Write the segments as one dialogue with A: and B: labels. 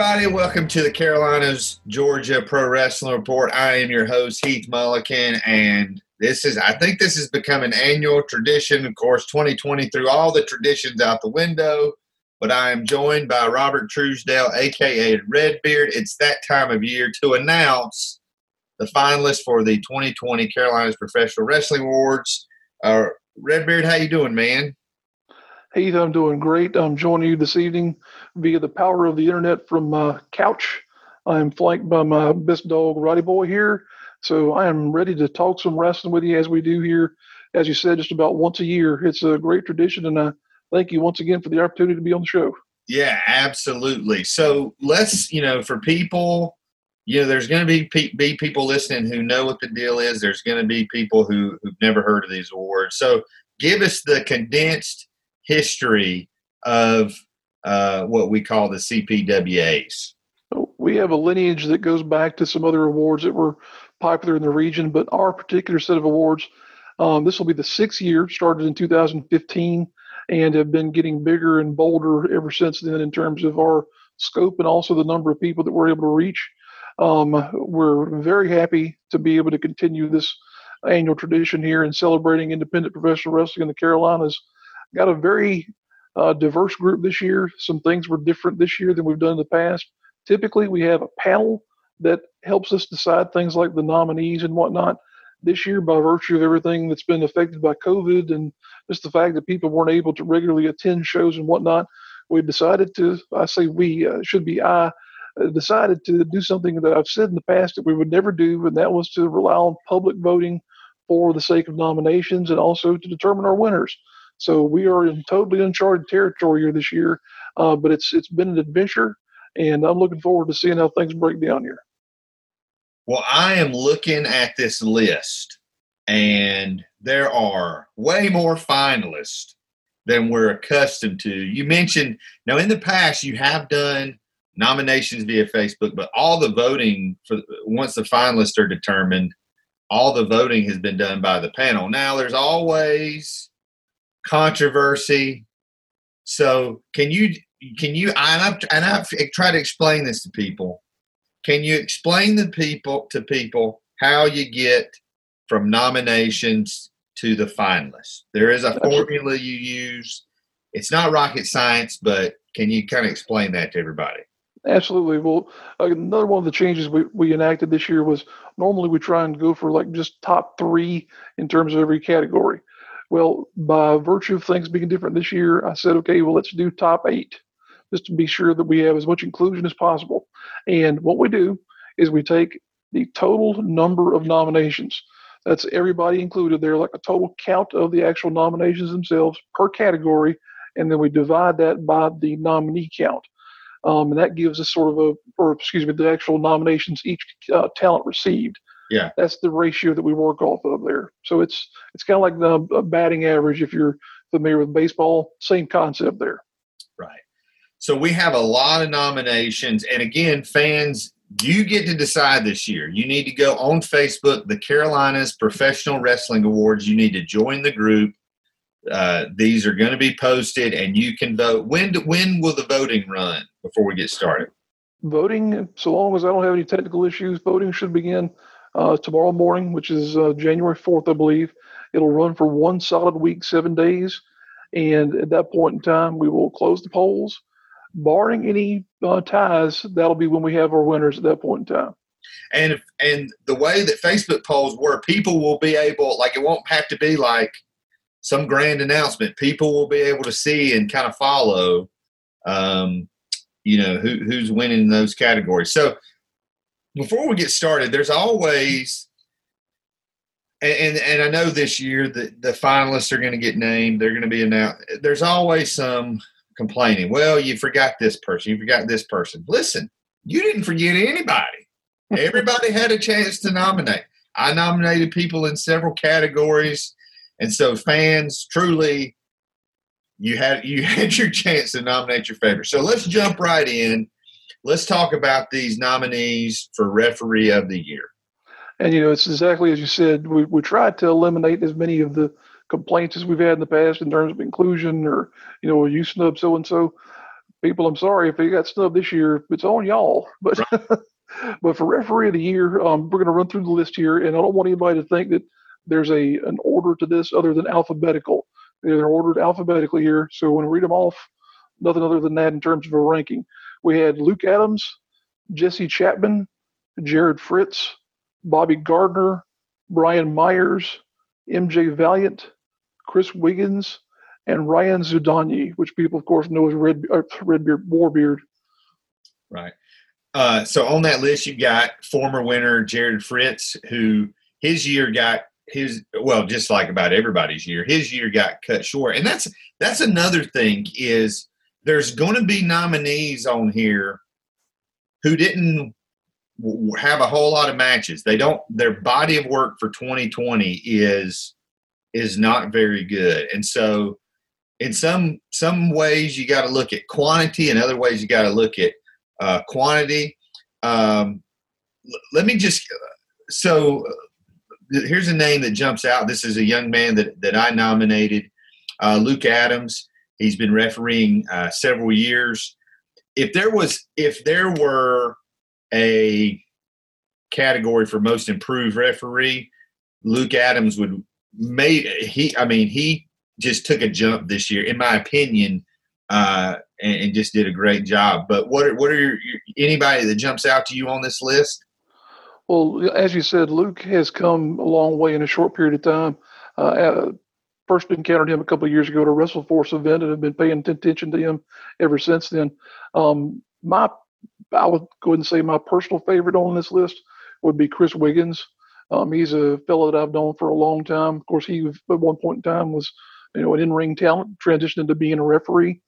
A: everybody. Welcome to the Carolinas, Georgia Pro Wrestling Report. I am your host, Heath Mulliken, and this is, I think this has become an annual tradition. Of course, 2020 threw all the traditions out the window, but I am joined by Robert Truesdale, aka Redbeard. It's that time of year to announce the finalists for the 2020 Carolinas Professional Wrestling Awards. Uh, Redbeard, how you doing, man?
B: Heath, I'm doing great. I'm joining you this evening via the power of the internet from my couch. I'm flanked by my best dog, Roddy Boy, here. So I am ready to talk some wrestling with you as we do here, as you said, just about once a year. It's a great tradition, and I thank you once again for the opportunity to be on the show.
A: Yeah, absolutely. So let's, you know, for people, you know, there's going to be be people listening who know what the deal is. There's going to be people who who've never heard of these awards. So give us the condensed history of uh, what we call the CPWAs.
B: We have a lineage that goes back to some other awards that were popular in the region, but our particular set of awards, um, this will be the sixth year, started in 2015, and have been getting bigger and bolder ever since then in terms of our scope and also the number of people that we're able to reach. Um, we're very happy to be able to continue this annual tradition here in celebrating independent professional wrestling in the Carolinas got a very uh, diverse group this year. Some things were different this year than we've done in the past. Typically, we have a panel that helps us decide things like the nominees and whatnot. This year, by virtue of everything that's been affected by COVID and just the fact that people weren't able to regularly attend shows and whatnot, we decided to, I say we, uh, should be I, uh, decided to do something that I've said in the past that we would never do, and that was to rely on public voting for the sake of nominations and also to determine our winners. So we are in totally uncharted territory here this year, uh, but it's it's been an adventure, and I'm looking forward to seeing how things break down here.
A: Well, I am looking at this list, and there are way more finalists than we're accustomed to. You mentioned now in the past you have done nominations via Facebook, but all the voting for once the finalists are determined, all the voting has been done by the panel. Now there's always controversy. So can you can you and I've, and I've tried to explain this to people. Can you explain the people to people how you get from nominations to the finalists? There is a formula you use. It's not rocket science, but can you kind of explain that to everybody?
B: Absolutely. Well, another one of the changes we, we enacted this year was normally we try and go for like just top three in terms of every category. Well, by virtue of things being different this year, I said, okay, well, let's do top eight just to be sure that we have as much inclusion as possible. And what we do is we take the total number of nominations. That's everybody included there, like a total count of the actual nominations themselves per category, and then we divide that by the nominee count. Um, and that gives us sort of a, or excuse me, the actual nominations each uh, talent received.
A: Yeah,
B: that's the ratio that we work off of there. So it's it's kind of like the batting average if you're familiar with baseball. Same concept there.
A: Right. So we have a lot of nominations, and again, fans, you get to decide this year. You need to go on Facebook, the Carolinas Professional Wrestling Awards. You need to join the group. Uh, these are going to be posted, and you can vote. When when will the voting run before we get started?
B: Voting, so long as I don't have any technical issues, voting should begin uh, tomorrow morning, which is uh, January 4th, I believe. It'll run for one solid week, seven days. And at that point in time, we will close the polls. Barring any uh, ties, that'll be when we have our winners at that point in time.
A: And if, and the way that Facebook polls work, people will be able, like, it won't have to be like some grand announcement. People will be able to see and kind of follow, um, you know, who, who's winning in those categories. So before we get started, there's always and and I know this year that the finalists are going to get named. They're going to be announced. There's always some complaining. Well, you forgot this person. You forgot this person. Listen, you didn't forget anybody. Everybody had a chance to nominate. I nominated people in several categories, and so fans truly, you had you had your chance to nominate your favorite. So let's jump right in let's talk about these nominees for referee of the year.
B: And you know, it's exactly as you said. We we tried to eliminate as many of the complaints as we've had in the past in terms of inclusion or you know, you snub so and so. people, I'm sorry if you got snubbed this year. It's on y'all. But right. but for referee of the year, um, we're going to run through the list here, and I don't want anybody to think that there's a an order to this other than alphabetical. They're ordered alphabetically here, so when we read them off, nothing other than that in terms of a ranking. We had Luke Adams, Jesse Chapman, Jared Fritz, Bobby Gardner, Brian Myers, MJ Valiant, Chris Wiggins, and Ryan Zudani, which people, of course, know as Red Redbeard Warbeard.
A: Right. Uh, so on that list, you've got former winner Jared Fritz, who his year got his well, just like about everybody's year, his year got cut short, and that's that's another thing is there's going to be nominees on here who didn't have a whole lot of matches. They don't their body of work for 2020 is is not very good. And so in some some ways you got to look at quantity and other ways you got to look at uh, quantity. Um, let me just so here's a name that jumps out. This is a young man that that I nominated, uh, Luke Adams. He's been refereeing uh, several years. If there was if there were a category for most improved referee, Luke Adams would made he. I mean, he just took a jump this year, in my opinion, uh, and, and, just did a great job. But what are, what are your, your, anybody that jumps out to you on this list?
B: Well, as you said, Luke has come a long way in a short period of time. Uh, first encountered him a couple of years ago at a WrestleForce event and have been paying attention to him ever since then. Um, my I would go ahead and say my personal favorite on this list would be Chris Wiggins. Um, he's a fellow that I've known for a long time. Of course, he at one point in time was, you know, an in-ring talent, transitioned into being a referee.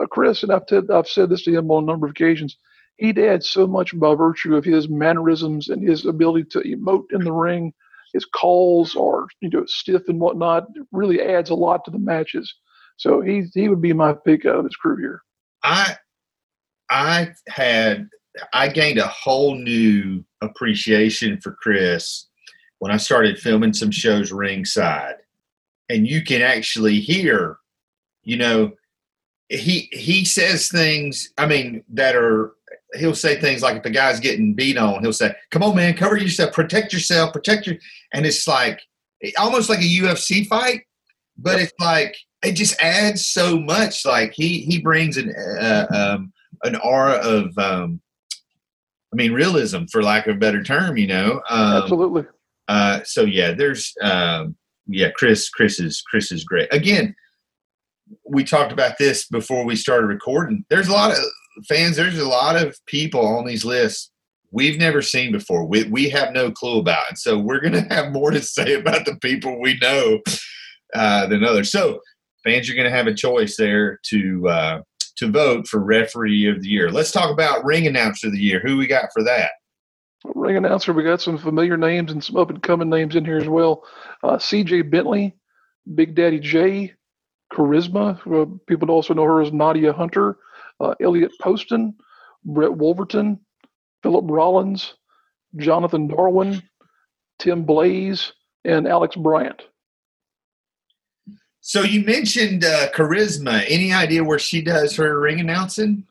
B: Uh, Chris, and I've, t- I've said this to him on a number of occasions, he'd add so much by virtue of his mannerisms and his ability to emote in the ring. His calls are, you know, stiff and whatnot. It really adds a lot to the matches. So he he would be my pick out of this crew here.
A: I I had I gained a whole new appreciation for Chris when I started filming some shows ringside. And you can actually hear, you know, he he says things, I mean, that are he'll say things like if the guy's getting beat on, he'll say, Come on, man, cover yourself, protect yourself, protect your and it's like almost like a UFC fight, but it's like it just adds so much. Like he he brings an uh, um, an aura of um, I mean realism for lack of a better term, you know.
B: Um, Absolutely.
A: Uh, so yeah, there's um, yeah, Chris Chris is Chris is great. Again, we talked about this before we started recording. There's a lot of fans, there's a lot of people on these lists we've never seen before. We we have no clue about. And so we're gonna have more to say about the people we know uh, than others. So fans you're gonna have a choice there to uh, to vote for referee of the year. Let's talk about ring announcer of the year. Who we got for that?
B: Ring announcer, we got some familiar names and some up and coming names in here as well. Uh, C.J. Bentley, Big Daddy J, Charisma. Uh, people also know her as Nadia Hunter. Uh, Elliot Poston, Brett Wolverton, Philip Rollins, Jonathan Darwin, Tim Blaze, and Alex Bryant.
A: So you mentioned uh, charisma. Any idea where she does her ring announcing?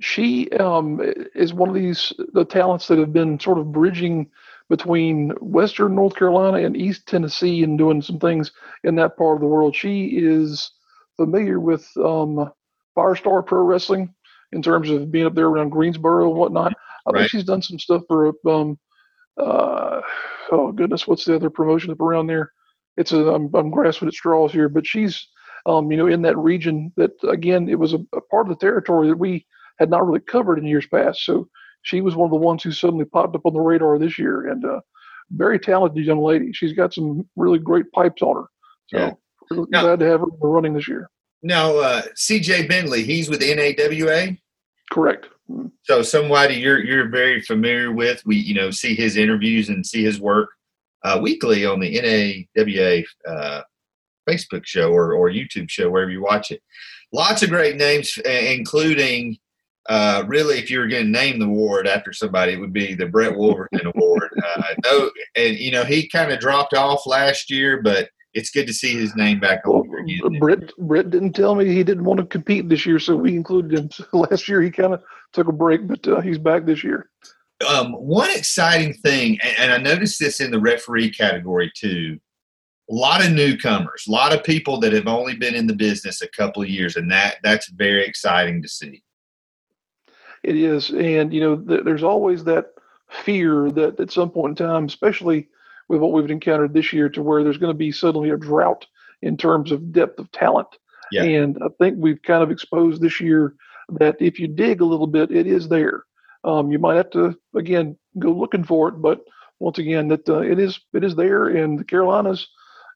B: She um, is one of these the talents that have been sort of bridging between Western North Carolina and East Tennessee and doing some things in that part of the world. She is familiar with um, Firestar Pro Wrestling in terms of being up there around Greensboro and whatnot. I right. think she's done some stuff for um, uh, oh goodness, what's the other promotion up around there? it's a I'm, I'm grasping at straws here, but she's um, you know in that region that again it was a, a, part of the territory that we had not really covered in years past. So she was one of the ones who suddenly popped up on the radar this year, and uh, very talented young lady. She's got some really great pipes on her. So yeah. now, glad to have her running this year.
A: Now, uh, C.J. Bentley, he's with NAWA.
B: Correct.
A: So somebody you're you're very familiar with. We you know see his interviews and see his work uh, weekly on the NAWA uh, Facebook show or, or YouTube show, wherever you watch it. Lots of great names, including uh, really, if you were going to name the award after somebody, it would be the Brett Wolverton Award. Uh, no, and you know he kind of dropped off last year, but it's good to see his name back on.
B: Well, Britt Britt didn't tell me he didn't want to compete this year, so we included him. last year he kind of took a break, but uh, he's back this year.
A: Um, one exciting thing, and, and I noticed this in the referee category too. A lot of newcomers, a lot of people that have only been in the business a couple of years, and that that's very exciting to see.
B: It is, and you know, th- there's always that fear that at some point in time, especially with what we've encountered this year, to where there's going to be suddenly a drought in terms of depth of talent. Yeah. And I think we've kind of exposed this year that if you dig a little bit, it is there. Um, you might have to again go looking for it, but once again, that uh, it is it is there. And the Carolinas,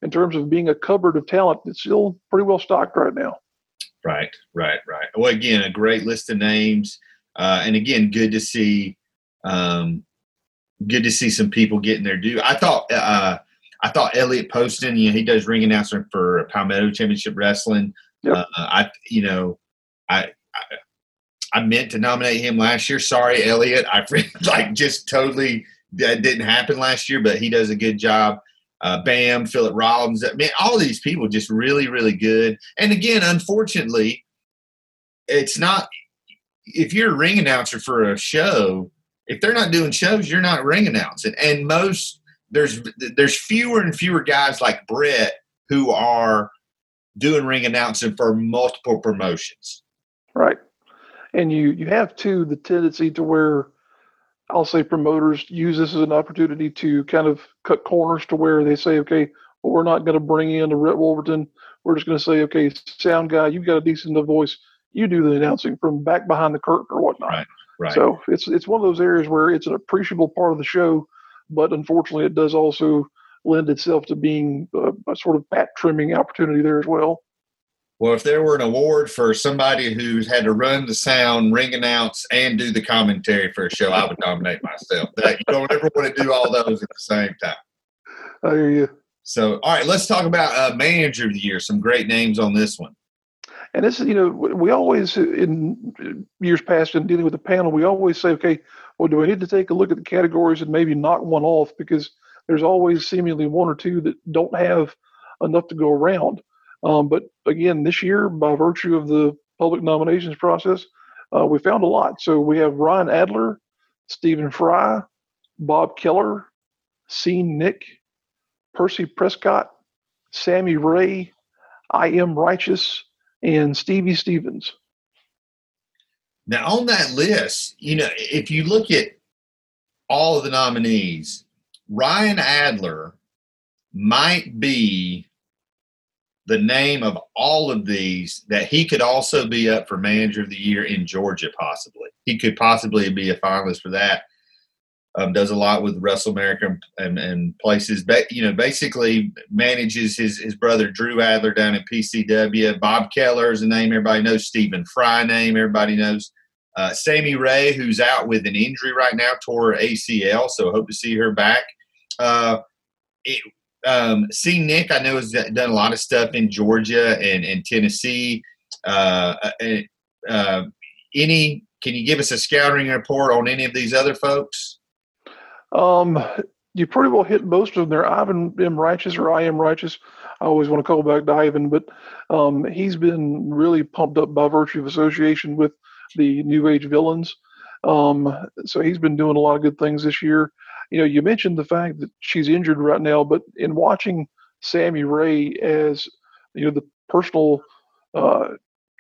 B: in terms of being a cupboard of talent, it's still pretty well stocked right now.
A: Right, right, right. Well, again, a great list of names, uh, and again, good to see. Um, good to see some people getting their due. I thought. Uh, I thought Elliot Poston, you know, he does ring announcer for Palmetto Championship Wrestling. Yep. Uh, I, you know, I, I, I meant to nominate him last year. Sorry, Elliot. I like just totally that didn't happen last year, but he does a good job. Uh, Bam, Philip Rollins. I mean, all these people just really, really good. And again, unfortunately, it's not. If you're a ring announcer for a show, if they're not doing shows, you're not ring announcing. And most there's there's fewer and fewer guys like Brett who are doing ring announcing for multiple promotions.
B: Right. And you you have too the tendency to where I'll say promoters use this as an opportunity to kind of cut corners to where they say, okay, well, we're not going to bring in a Brett Wolverton. We're just going to say, okay, sound guy, you've got a decent enough voice. You do the announcing from back behind the curtain or whatnot.
A: Right. Right.
B: So it's it's one of those areas where it's an appreciable part of the show but unfortunately, it does also lend itself to being a, a sort of pat trimming opportunity there as well.
A: Well, if there were an award for somebody who's had to run the sound, ring announce, and do the commentary for a show, I would nominate myself. That you don't ever want to do all those at the same time.
B: I hear you.
A: So, all right, let's talk about uh, manager of the year. Some great names on this one.
B: And this is, you know, we always in years past in dealing with the panel, we always say, okay, well, do I need to take a look at the categories and maybe knock one off because there's always seemingly one or two that don't have enough to go around. Um, but again, this year, by virtue of the public nominations process, uh, we found a lot. So we have Ryan Adler, Stephen Fry, Bob Keller, Scene Nick, Percy Prescott, Sammy Ray, I Am Righteous, and Stevie Stevens.
A: Now, on that list, you know, if you look at all of the nominees, Ryan Adler might be the name of all of these that he could also be up for manager of the year in Georgia, possibly. He could possibly be a finalist for that. Um, does a lot with Wrestle America and, and places. But, you know, basically manages his, his brother Drew Adler down at PCW. Bob Keller is a name everybody knows. Stephen Fry name everybody knows. Uh, Sammy Ray, who's out with an injury right now, tore ACL, so hope to see her back. Uh, it, um, see Nick, I know has done a lot of stuff in Georgia and, and Tennessee. Uh, uh, uh, any? Can you give us a scouting report on any of these other folks?
B: Um, you pretty well hit most of them there. Ivan M. Righteous or I am Righteous. I always want to call back to Ivan, but um, he's been really pumped up by virtue of association with the New Age villains. Um, so he's been doing a lot of good things this year. You know, you mentioned the fact that she's injured right now, but in watching Sammy Ray as you know the personal uh,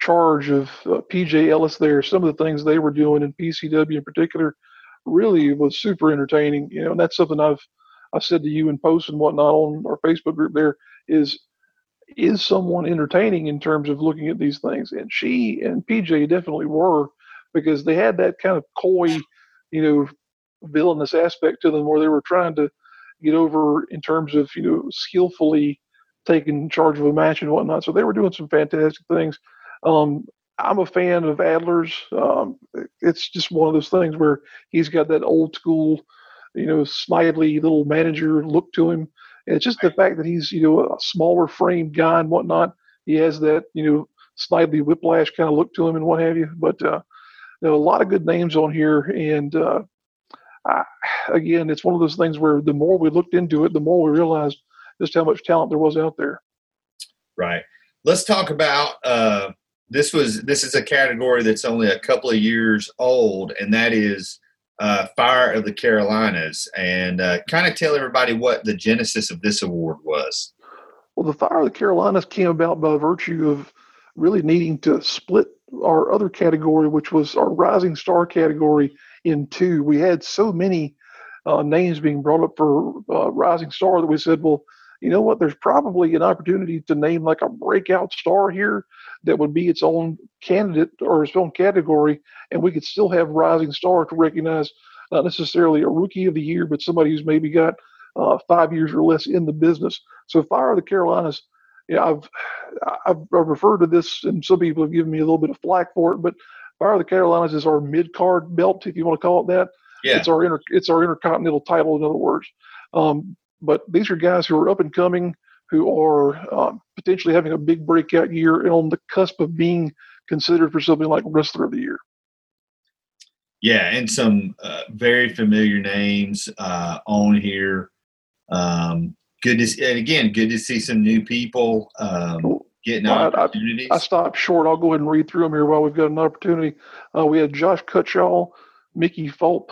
B: charge of uh, PJ Ellis there, some of the things they were doing in PCW in particular really was super entertaining. You know, and that's something I've I said to you in posts and whatnot on our Facebook group. There is is someone entertaining in terms of looking at these things? And she and PJ definitely were because they had that kind of coy, you know, villainous aspect to them where they were trying to get over in terms of, you know, skillfully taking charge of a match and whatnot. So they were doing some fantastic things. Um, I'm a fan of Adler's. Um, it's just one of those things where he's got that old school, you know, snidely little manager look to him And it's just the fact that he's, you know, a smaller framed guy and whatnot. He has that, you know, Snidely Whiplash kind of look to him and what have you. But, uh, you know, a lot of good names on here. And, uh, I, again, it's one of those things where the more we looked into it, the more we realized just how much talent there was out there.
A: Right. let's talk about uh, this. Was this is a category that's only a couple of years old, and that is uh, Fire of the Carolinas, and uh, kind of tell everybody what the genesis of this award was.
B: Well, the Fire of the Carolinas came about by virtue of really needing to split our other category, which was our Rising Star category, in two. We had so many uh, names being brought up for uh, Rising Star that we said, well, you know what? There's probably an opportunity to name like a breakout star here that would be its own candidate or its own category, and we could still have Rising Star to recognize not necessarily a rookie of the year, but somebody who's maybe got uh, five years or less in the business. So Fire of the Carolinas, yeah, I've, I've, I've referred to this, and some people have given me a little bit of flack for it, but Fire of the Carolinas is our mid card belt, if you want to call it that.
A: Yeah.
B: It's our inter, it's our intercontinental title, in other words. Um, but these are guys who are up and coming, who are uh, potentially having a big breakout year and on the cusp of being considered for something like Wrestler of the Year.
A: Yeah, and some uh, very familiar names uh, on here. Um, good to see, and again, good to see some new people um, getting opportunities.
B: I, I, stopped short. I'll go ahead and read through them here while we've got an opportunity. Uh, we had Josh Cutshaw, Mickey Fulp,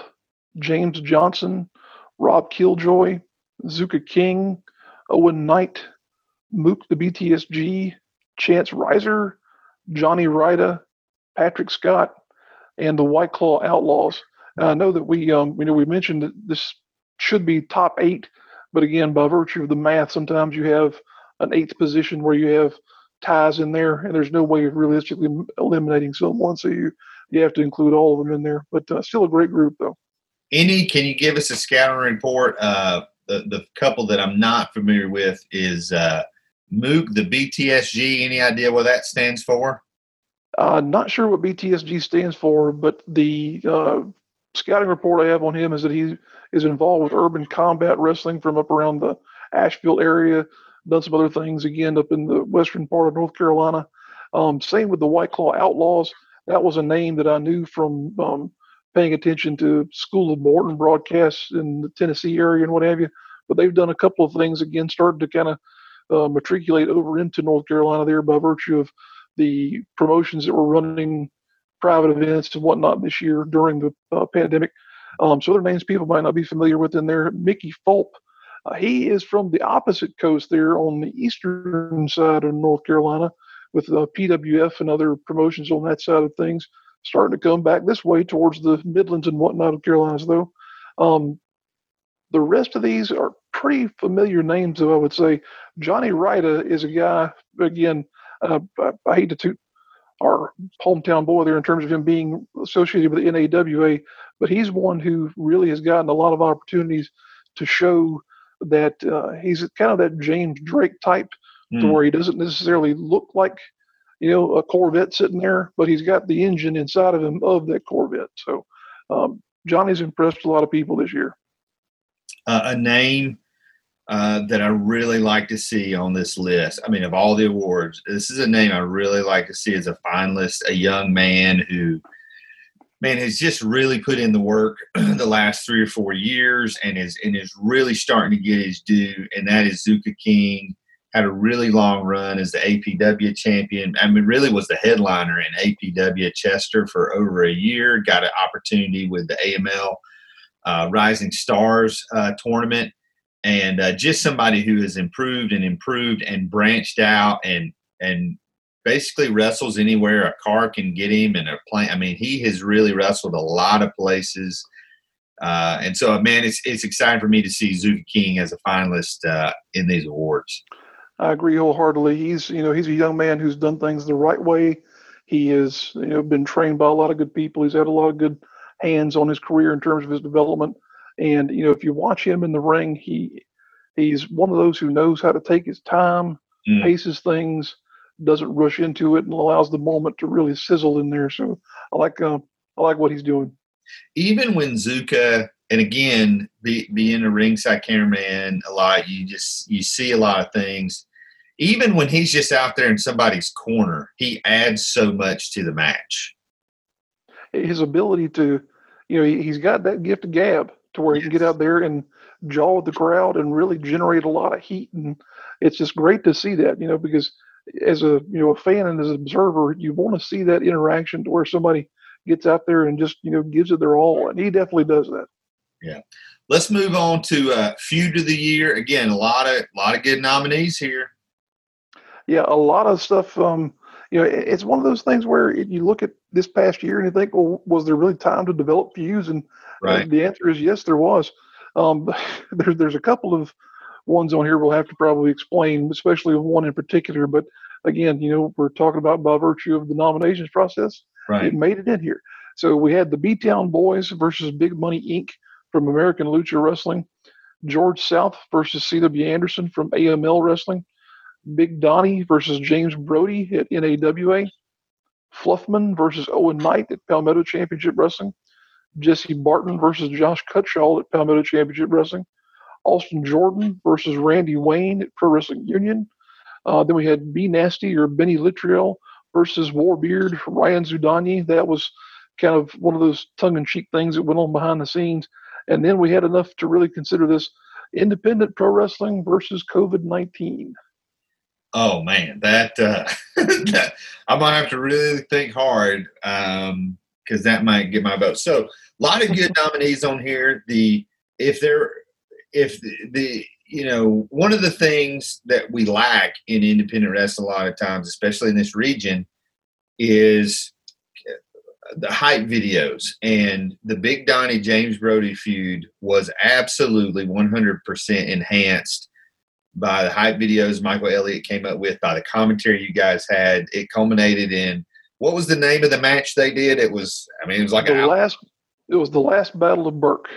B: James Johnson, Rob Killjoy, Zuka King, Owen Knight, Mook the BTSG, Chance Riser, Johnny Ryda, Patrick Scott, and the White Claw Outlaws. And I know that we, um, you know, we mentioned that this should be top eight, but again, by virtue of the math, sometimes you have an eighth position where you have ties in there, and there's no way of realistically eliminating someone, so you you have to include all of them in there. But uh, still a great group, though.
A: Any? Can you give us a scouting report? Uh, the couple that I'm not familiar with is uh, Mook, the BTSG. Any idea what that stands for?
B: Uh, not sure what BTSG stands for, but the uh, scouting report I have on him is that he is involved with urban combat wrestling from up around the Asheville area. Done some other things again up in the western part of North Carolina. Um, same with the White Claw Outlaws. That was a name that I knew from um, paying attention to School of Morton broadcasts in the Tennessee area and what have you. But they've done a couple of things again, starting to kind of uh, matriculate over into North Carolina there by virtue of the promotions that were running private events and whatnot this year during the uh, pandemic. Um, so other names people might not be familiar with in there. Mickey Fulp, uh, he is from the opposite coast there on the eastern side of North Carolina with uh, PWF and other promotions on that side of things starting to come back this way towards the Midlands and whatnot of Carolinas, though. Um, the rest of these are pretty familiar names, though I would say. Johnny Ryda is a guy, again, uh, I, I, hate to toot our hometown boy there in terms of him being associated with the NAWA, but he's one who really has gotten a lot of opportunities to show that uh, he's kind of that James Drake type, mm. to hmm. where he doesn't necessarily look like you know, a Corvette sitting there, but he's got the engine inside of him of that Corvette. So um, Johnny's impressed a lot of people this year.
A: Uh, a name uh, that I really like to see on this list. I mean, of all the awards, this is a name I really like to see as a finalist. A young man who, man, has just really put in the work the last three or four years, and is and is really starting to get his due. And that is Zuka King had a really long run as the APW champion. I mean, really was the headliner in APW Chester for over a year. Got an opportunity with the AML uh, Rising Stars uh, tournament, and uh, just somebody who has improved and improved and branched out and and basically wrestles anywhere a car can get him and a plane. I mean, he has really wrestled a lot of places. Uh, and so, man, it's it's exciting for me to see Zuka King as a finalist uh, in these awards.
B: I agree wholeheartedly. He's you know he's a young man who's done things the right way. He has you know been trained by a lot of good people. He's had a lot of good hands on his career in terms of his development. And you know if you watch him in the ring, he he's one of those who knows how to take his time, mm. paces things, doesn't rush into it, and allows the moment to really sizzle in there. So I like uh, I like what he's doing.
A: Even when Zuka and again, be, being a ringside cameraman a lot, you just you see a lot of things even when he's just out there in somebody's corner, he adds so much to the match.
B: His ability to, you know, he, has got that gift of gab to where yes. he can get out there and jaw with the crowd and really generate a lot of heat. And it's just great to see that, you know, because as a you know a fan and as an observer, you want to see that interaction to where somebody gets out there and just you know gives it their all, and he definitely does that.
A: Yeah. Let's move on to uh, feud of the year. Again, a lot of a lot of good nominees here.
B: Yeah, a lot of stuff. Um, you know, it's one of those things where you look at this past year and you think, well, was there really time to develop views? And right. the answer is yes, there was. Um, there, there's a couple of ones on here we'll have to probably explain, especially one in particular. But again, you know, we're talking about by virtue of the nominations process, right. it made it in here. So we had the B Town Boys versus Big Money Inc. from American Lucha Wrestling, George South versus C.W. Anderson from AML Wrestling, Big Donnie versus James Brody at NAWA, Fluffman versus Owen Knight at Palmetto Championship Wrestling, Jesse Barton versus Josh Cutshall at Palmetto Championship Wrestling, Austin Jordan versus Randy Wayne at Pro Wrestling Union. Uh, then we had B Nasty or Benny Littriell versus Warbeard Ryan Zudani. That was kind of one of those tongue-in-cheek things that went on behind the scenes. And then we had enough to really consider this independent pro wrestling versus COVID 19.
A: Oh man, that, uh, that I might have to really think hard because um, that might get my vote. So a lot of good nominees on here. The if there if the, the you know one of the things that we lack in independent wrestling a lot of times, especially in this region, is the hype videos and the big Donnie James Brody feud was absolutely 100% enhanced by the hype videos Michael Elliott came up with, by the commentary you guys had. It culminated in what was the name of the match they did? It was, I mean, it was like
B: the last. It was the last Battle of Burke.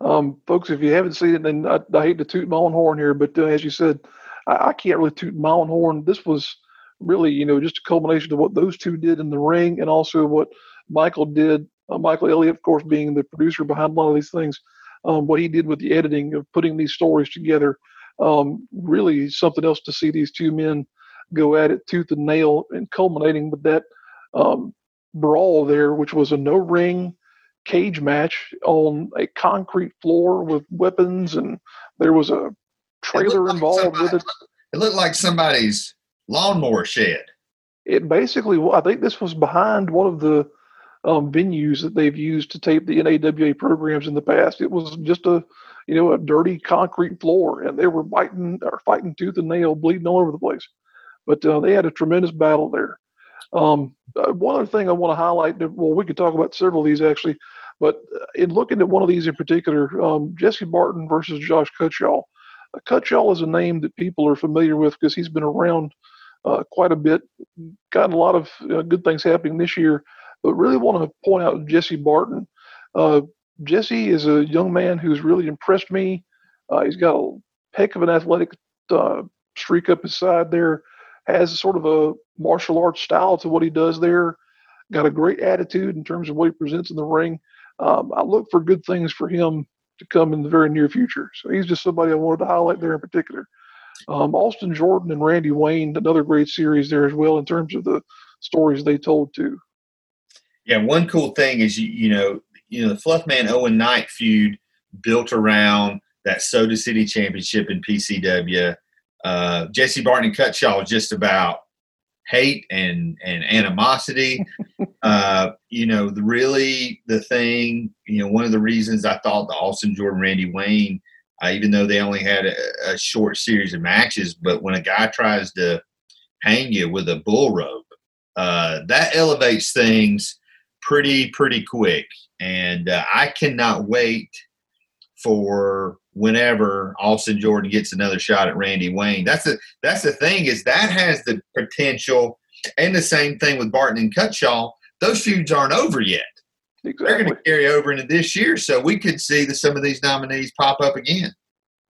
B: Um, folks, if you haven't seen it, then I, I hate to toot my own horn here, but uh, as you said, I, I, can't really toot my own horn. This was really, you know, just a culmination of what those two did in the ring, and also what Michael did. Uh, Michael Elliott, of course, being the producer behind a lot of these things, um, what he did with the editing of putting these stories together um, really something else to see these two men go at it tooth and nail and culminating with that um, brawl there, which was a no ring cage match on a concrete floor with weapons, and there was a trailer involved
A: somebody,
B: with it.
A: It looked like somebody's lawnmower shed.
B: It basically, I think this was behind one of the um, venues that they've used to tape the NAWA programs in the past. It was just a you know, a dirty concrete floor, and they were biting or fighting tooth and nail, bleeding all over the place. But uh, they had a tremendous battle there. Um, uh, one other thing I want to highlight, well, we could talk about several of these actually, but uh, in looking at one of these in particular, um, Jesse Barton versus Josh Cutshall. Uh, is a name that people are familiar with because he's been around uh, quite a bit, gotten a lot of uh, good things happening this year. But really want to point out Jesse Barton. Jesse is a young man who's really impressed me. Uh, he's got a heck of an athletic uh, streak up his side there. Has sort of a martial arts style to what he does there. Got a great attitude in terms of what he presents in the ring. Um, I look for good things for him to come in the very near future. So he's just somebody I wanted to highlight there in particular. Um, Austin Jordan and Randy Wayne, another great series there as well in terms of the stories they told too.
A: Yeah, one cool thing is you, you know you know the Fluffman Owen Knight feud built around that Soda City Championship in PCW. Uh, Jesse Barton and Cutshall was just about hate and and animosity. uh, you know, the really the thing. You know, one of the reasons I thought the Austin Jordan Randy Wayne, uh, even though they only had a, a, short series of matches, but when a guy tries to hang you with a bull rope, uh, that elevates things pretty pretty quick and uh, I cannot wait for whenever Austin Jordan gets another shot at Randy Wayne. That's the that's the thing is that has the potential, and the same thing with Barton and Cutshaw. Those feuds aren't over yet. Exactly. They're going to carry over into this year, so we could see that some of these nominees pop up again.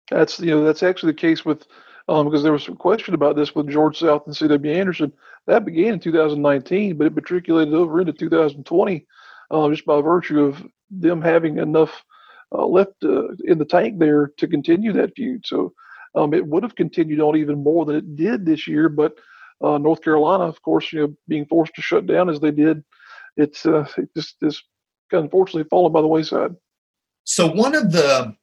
B: That's you know that's actually the case with um, because there was some question about this with George South and C.W. Anderson. That began in 2019, but it matriculated over into 2020 uh, just by virtue of them having enough uh, left uh, in the tank there to continue that feud. So um, it would have continued on even more than it did this year. But uh, North Carolina, of course, you know, being forced to shut down as they did, it's uh, it just is unfortunately fallen by the wayside.
A: So one of the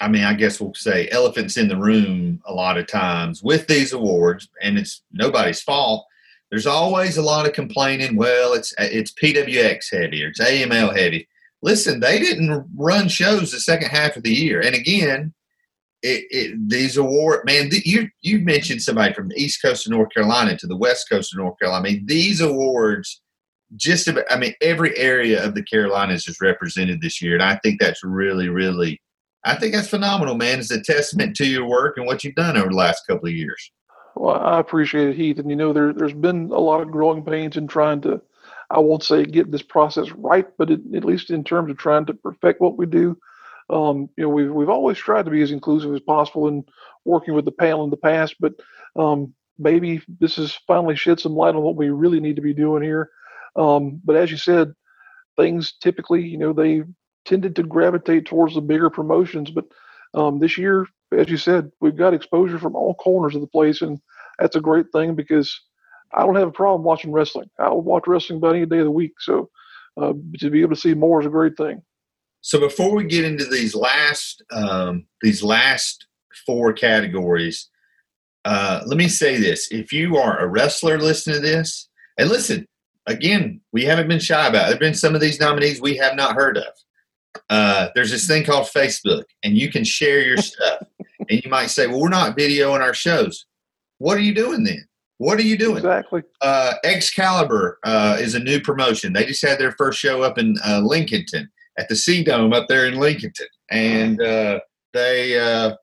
A: I mean, I guess we'll say elephants in the room a lot of times with these awards, and it's nobody's fault. There's always a lot of complaining. Well, it's it's PWX heavy or it's AML heavy. Listen, they didn't run shows the second half of the year, and again, it, it, these award man, you you mentioned somebody from the East Coast of North Carolina to the West Coast of North Carolina. I mean, these awards just about, I mean, every area of the Carolinas is represented this year, and I think that's really, really I think that's phenomenal, man. It's a testament to your work and what you've done over the last couple of years.
B: Well, I appreciate it, Heath. And you know, there, there's been a lot of growing pains in trying to, I won't say get this process right, but it, at least in terms of trying to perfect what we do. Um, you know, we've we've always tried to be as inclusive as possible in working with the panel in the past, but um, maybe this has finally shed some light on what we really need to be doing here. Um, but as you said, things typically, you know, they tended to gravitate towards the bigger promotions. But um, this year, as you said, we've got exposure from all corners of the place, and that's a great thing because I don't have a problem watching wrestling. I'll watch wrestling about any day of the week. So uh, to be able to see more is a great thing.
A: So before we get into these last um, these last four categories, uh, let me say this: if you are a wrestler listening to this, and listen again, we haven't been shy about. It. There've been some of these nominees we have not heard of uh, there's this thing called Facebook, and you can share your stuff. and you might say, "Well, we're not videoing our shows." What are you doing then? What are you doing?
B: Exactly.
A: Uh, Excalibur uh, is a new promotion. They just had their first show up in uh, Lincolnton at the Sea Dome up there in Lincolnton, and uh, they uh,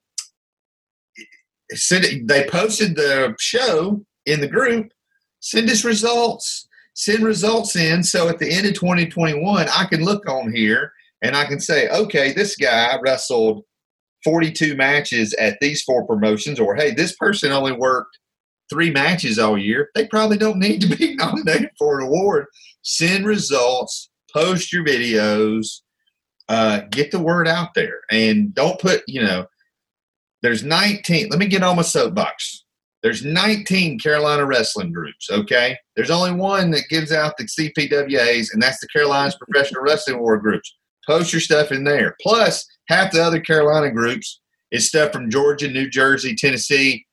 A: sent, they posted the show in the group. Send us results. Send results in. So at the end of 2021, I can look on here and I can say, okay, this guy wrestled 42 matches at these four promotions, or hey, this person only worked three matches all year. They probably don't need to be nominated for an award. Send results, post your videos, uh, get the word out there, and don't put, you know, there's 19. Let me get on my soapbox. There's 19 Carolina wrestling groups, okay? There's only one that gives out the CPWAs, and that's the Carolinas Professional Wrestling Award groups. Post your stuff in there. Plus, half the other Carolina groups is stuff from Georgia, New Jersey, Tennessee.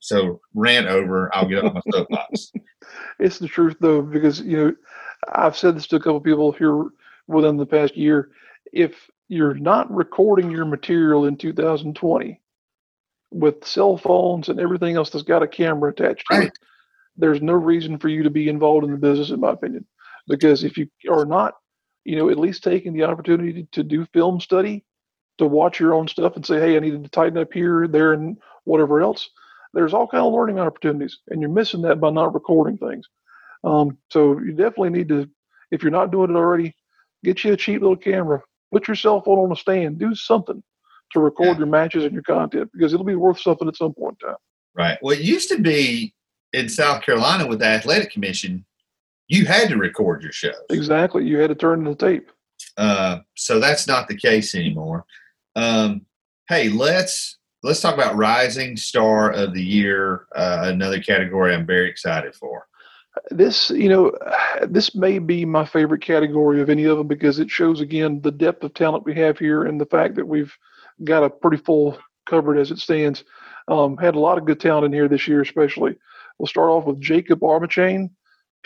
A: So rant over. I'll get on my soapbox.
B: it's the truth though, because you know I've said this to a couple people here within the past year. If you're not recording your material in 2020 with cell phones and everything else that's got a camera attached to right. it, there's no reason for you to be involved in the business, in my opinion. Because if you are not you know, at least taking the opportunity to do film study, to watch your own stuff and say, hey, I needed to tighten up here, there, and whatever else. There's all kind of learning opportunities, and you're missing that by not recording things. Um, so you definitely need to, if you're not doing it already, get you a cheap little camera, put your cell phone on a stand, do something to record yeah. your matches and your content because it'll be worth something at some point in time.
A: Right. Well, it used to be in South Carolina with the Athletic Commission, you had to record your shows.
B: Exactly. You had to turn the tape.
A: Uh, so that's not the case anymore. Um, hey, let's let's talk about rising star of the year. Uh, another category I'm very excited for.
B: This, you know, this may be my favorite category of any of them because it shows again the depth of talent we have here and the fact that we've got a pretty full cupboard as it stands. Um, had a lot of good talent in here this year, especially. We'll start off with Jacob Armachain.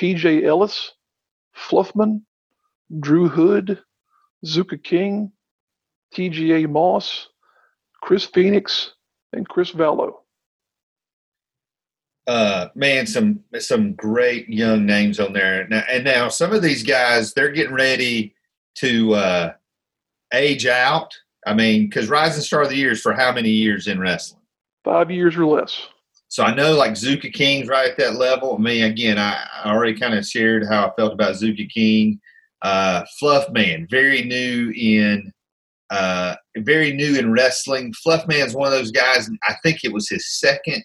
B: PJ Ellis, Fluffman, Drew Hood, Zuka King, TGA Moss, Chris Phoenix, and Chris Vallo.
A: Uh, man, some some great young names on there. Now, and now some of these guys they're getting ready to uh, age out. I mean, because Rising Star of the Year is for how many years in wrestling?
B: Five years or less.
A: So I know like Zuka King's right at that level. I mean, again, I, I already kind of shared how I felt about Zuka King. Uh, Fluff Man, very new in uh, very new in wrestling. Fluff Man is one of those guys. I think it was his second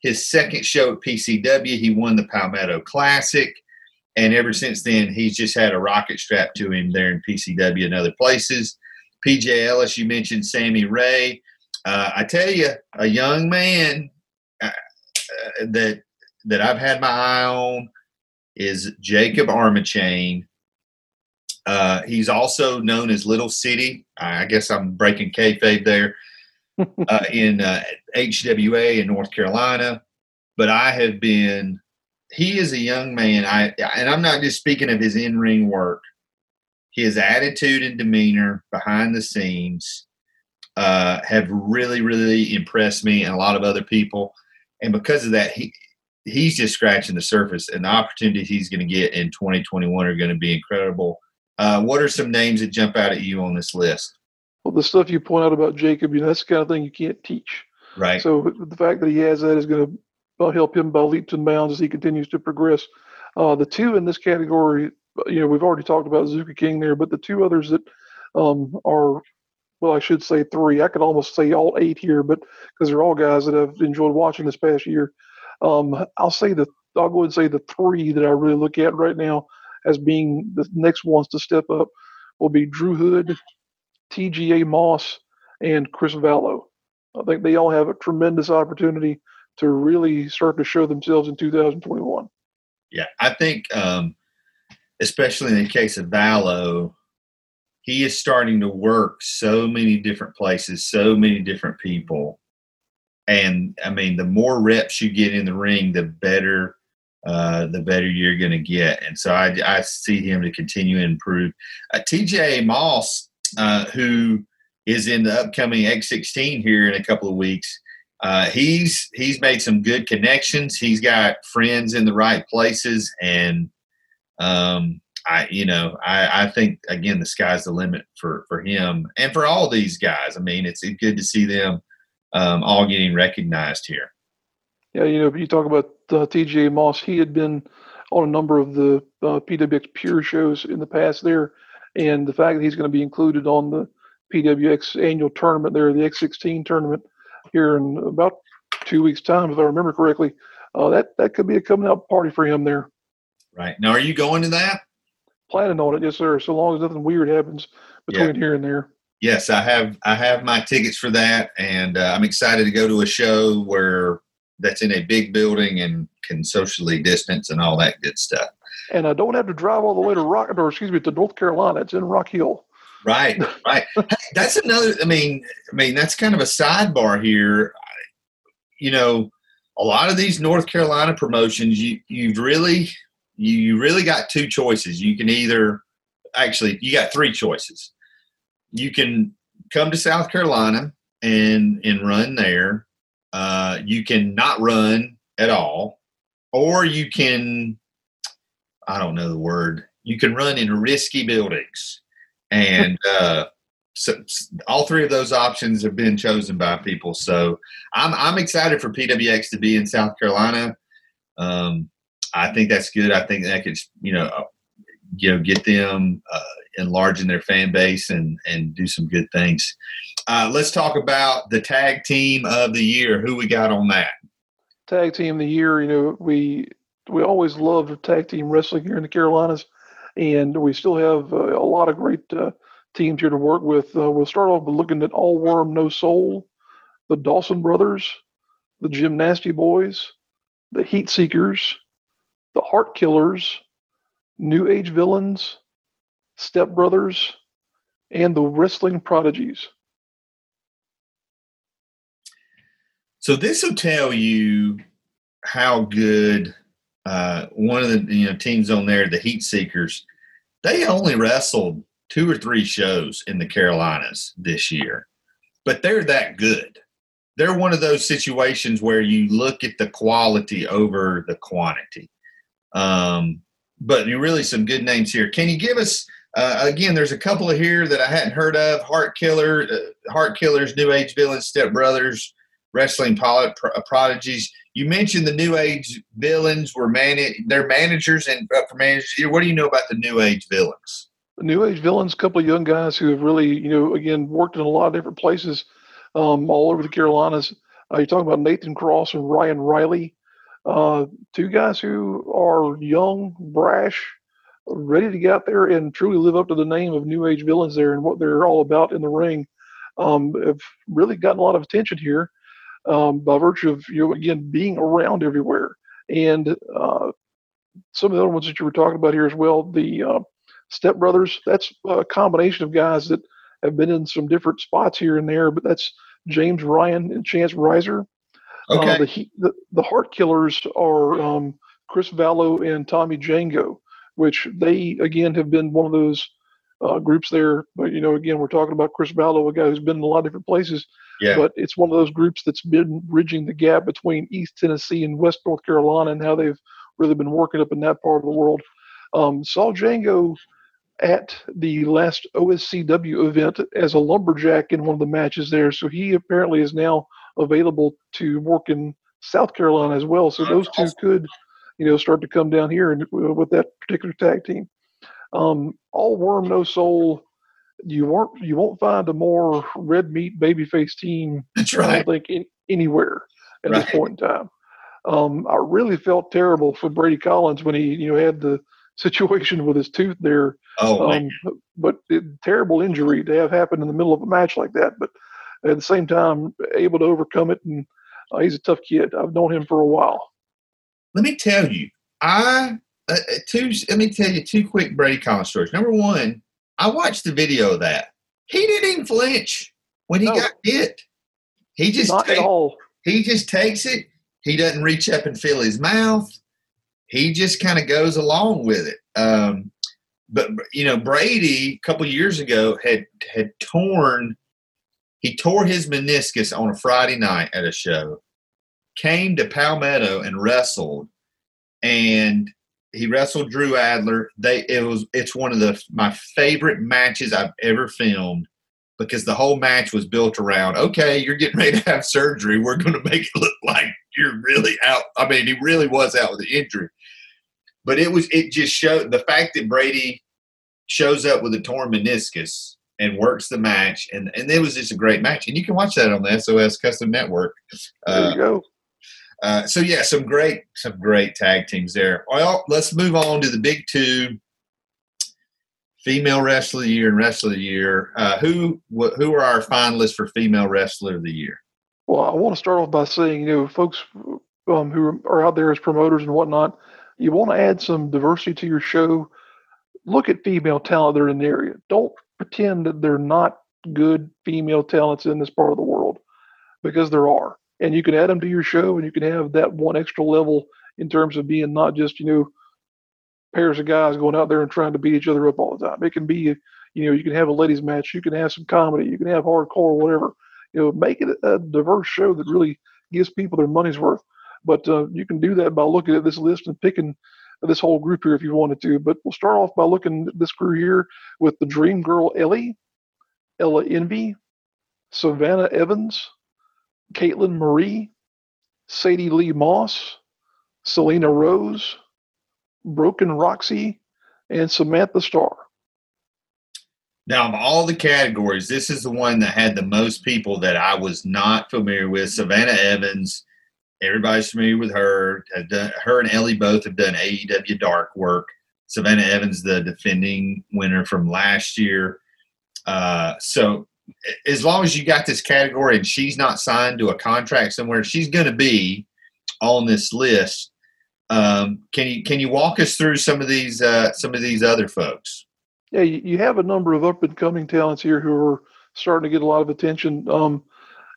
A: his second show at PCW. He won the Palmetto Classic, and ever since then, he's just had a rocket strapped to him there in PCW and other places. PJ Ellis, you mentioned Sammy Ray. Uh, I tell you, a young man that that I've had my eye on is Jacob Armachain. Uh, he's also known as Little City. I guess I'm breaking kayfabe there uh, in uh, HWA in North Carolina. But I have been. He is a young man. I and I'm not just speaking of his in ring work. His attitude and demeanor behind the scenes uh, have really, really impressed me and a lot of other people. And because of that, he he's just scratching the surface, and the opportunities he's going to get in 2021 are going to be incredible. Uh, what are some names that jump out at you on this list?
B: Well, the stuff you point out about Jacob, you know, that's the kind of thing you can't teach.
A: Right.
B: So the fact that he has that is going to help him by leaps and bounds as he continues to progress. Uh, the two in this category, you know, we've already talked about Zuka King there, but the two others that um, are, well, I should say three. I could almost say all eight here, but because they're all guys that I've enjoyed watching this past year. Um, I'll say the I'll go and say the three that I really look at right now as being the next ones to step up will be Drew Hood, TJ Moss, and Chris Vallow. I think they all have a tremendous opportunity to really start to show themselves in 2021.
A: Yeah, I think, um, especially in the case of Vallow, he is starting to work so many different places, so many different people. And I mean, the more reps you get in the ring, the better uh, the better you're going to get. And so I, I, see him to continue to improve. Uh, TJ Moss, uh, who is in the upcoming X16 here in a couple of weeks, uh, he's he's made some good connections. He's got friends in the right places, and um, I you know I, I think again the sky's the limit for for him and for all these guys. I mean, it's good to see them um, all getting recognized here.
B: Yeah, you know, you talk about uh, TJ Moss. He had been on a number of the uh, PWX Pure shows in the past there, and the fact that he's going to be included on the PWX annual tournament there, the X16 tournament here in about two weeks' time, if I remember correctly, uh, that that could be a coming out party for him there.
A: Right now, are you going to that?
B: Planning on it, yes, sir. So long as nothing weird happens between yeah. here and there.
A: Yes, I have. I have my tickets for that, and uh, I'm excited to go to a show where that's in a big building and can socially distance and all that good stuff.
B: And I don't have to drive all the way to Rock, or excuse me, to North Carolina. It's in Rock Hill.
A: Right, right. that's another. I mean, I mean, that's kind of a sidebar here. You know, a lot of these North Carolina promotions, you you've really you, really got two choices. You can either actually you got three choices. You can come to South Carolina and and run there, uh, you can not run at all, or you can, I don't know the word, you can run in risky buildings. And uh, so all three of those options have been chosen by people. So I'm, I'm excited for PWX to be in South Carolina. Um, I think that's good. I think that could, you know, you know, get them uh, enlarging their fan base and and do some good things. Uh, let's talk about the tag team of the year. Who we got on that?
B: Tag team of the year. You know, we we always loved tag team wrestling here in the Carolinas, and we still have uh, a lot of great uh, teams here to work with. Uh, we'll start off with looking at All Worm No Soul, the Dawson Brothers, the Gymnasty Boys, the Heat Seekers, the Heart Killers, New Age Villains, Step Brothers, and the Wrestling Prodigies.
A: So this will tell you how good uh, one of the you know teams on there, the Heat Seekers, they only wrestled two or three shows in the Carolinas this year, but they're that good. They're one of those situations where you look at the quality over the quantity. Um, but really some good names here. Can you give us uh, again? There's a couple of here that I hadn't heard of: Heart Killer, uh, Heart Killers, New Age Villains, Step Brothers, wrestling pilot uh, prodigies. You mentioned the New Age villains were man they're managers and uh, for managers. What do you know about the New Age villains?
B: The New Age villains, a couple of young guys who have really, you know, again worked in a lot of different places, um, all over the Carolinas. Uh, you're talking about Nathan Cross and Ryan Riley, uh, two guys who are young, brash, ready to get out there and truly live up to the name of New Age villains there and what they're all about in the ring. Um, have really gotten a lot of attention here um, by virtue of you know again being around everywhere. And uh, some of the other ones that you were talking about here as well, the uh, Step Brothers. That's a combination of guys that have been in some different spots here and there, but that's James Ryan and Chance Riser.
A: Uh, okay.
B: Uh, the, the, the Heart Killers are um, Chris Vallow and Tommy Django, which they again have been one of those uh, groups there. But you know, again, we're talking about Chris Vallow, a guy who's been in a lot of different places.
A: Yeah.
B: But it's one of those groups that's been bridging the gap between East Tennessee and West North Carolina, and how they've really been working up in that part of the world. Um, saw Django at the last OSCW event as a lumberjack in one of the matches there, so he apparently is now available to work in South Carolina as well. So those two could, you know, start to come down here and with that particular tag team. Um, all worm, no soul you won't you won't find a more red meat babyface team.
A: That's right.
B: I don't think in, anywhere at
A: right.
B: this point in time. Um, I really felt terrible for Brady Collins when he you know had the situation with his tooth there.
A: Oh, um,
B: but it, terrible injury to have happen in the middle of a match like that. But at the same time, able to overcome it, and uh, he's a tough kid. I've known him for a while.
A: Let me tell you, I uh, uh two. Let me tell you two quick Brady Collins stories. Number one, I watched the video of that. He didn't even flinch when he no. got hit. He just
B: not take, at all.
A: He just takes it. He doesn't reach up and fill his mouth. He just kind of goes along with it. Um, but you know, Brady a couple years ago had had torn. He tore his meniscus on a Friday night at a show. Came to Palmetto and wrestled, and he wrestled Drew Adler. They it was it's one of the my favorite matches I've ever filmed because the whole match was built around okay, you're getting ready to have surgery. We're going to make it look like you're really out. I mean, he really was out with the injury, but it was it just showed the fact that Brady shows up with a torn meniscus and works the match, and and it was just a great match, and you can watch that on the SOS Custom Network.
B: There you uh, go.
A: Uh, so yeah, some great some great tag teams there. Well, let's move on to the big two: female wrestler of the year and wrestler of the year. Uh, who wh- who are our finalists for female wrestler of the year?
B: Well, I want to start off by saying, you know, folks um, who are out there as promoters and whatnot, you want to add some diversity to your show. Look at female talent that are in the area. Don't pretend that they're not good female talents in this part of the world, because there are. And you can add them to your show and you can have that one extra level in terms of being not just you know pairs of guys going out there and trying to beat each other up all the time. It can be you know you can have a ladies match you can have some comedy you can have hardcore whatever. You know make it a diverse show that really gives people their money's worth. But uh, you can do that by looking at this list and picking this whole group here if you wanted to but we'll start off by looking at this crew here with the dream girl ellie ella envy savannah evans Caitlin Marie, Sadie Lee Moss, Selena Rose, Broken Roxy, and Samantha Starr.
A: Now, of all the categories, this is the one that had the most people that I was not familiar with. Savannah Evans, everybody's familiar with her. Done, her and Ellie both have done AEW Dark work. Savannah Evans, the defending winner from last year. Uh, so as long as you got this category and she's not signed to a contract somewhere, she's going to be on this list. Um, can you can you walk us through some of these uh, some of these other folks?
B: Yeah, you have a number of up and coming talents here who are starting to get a lot of attention. Um,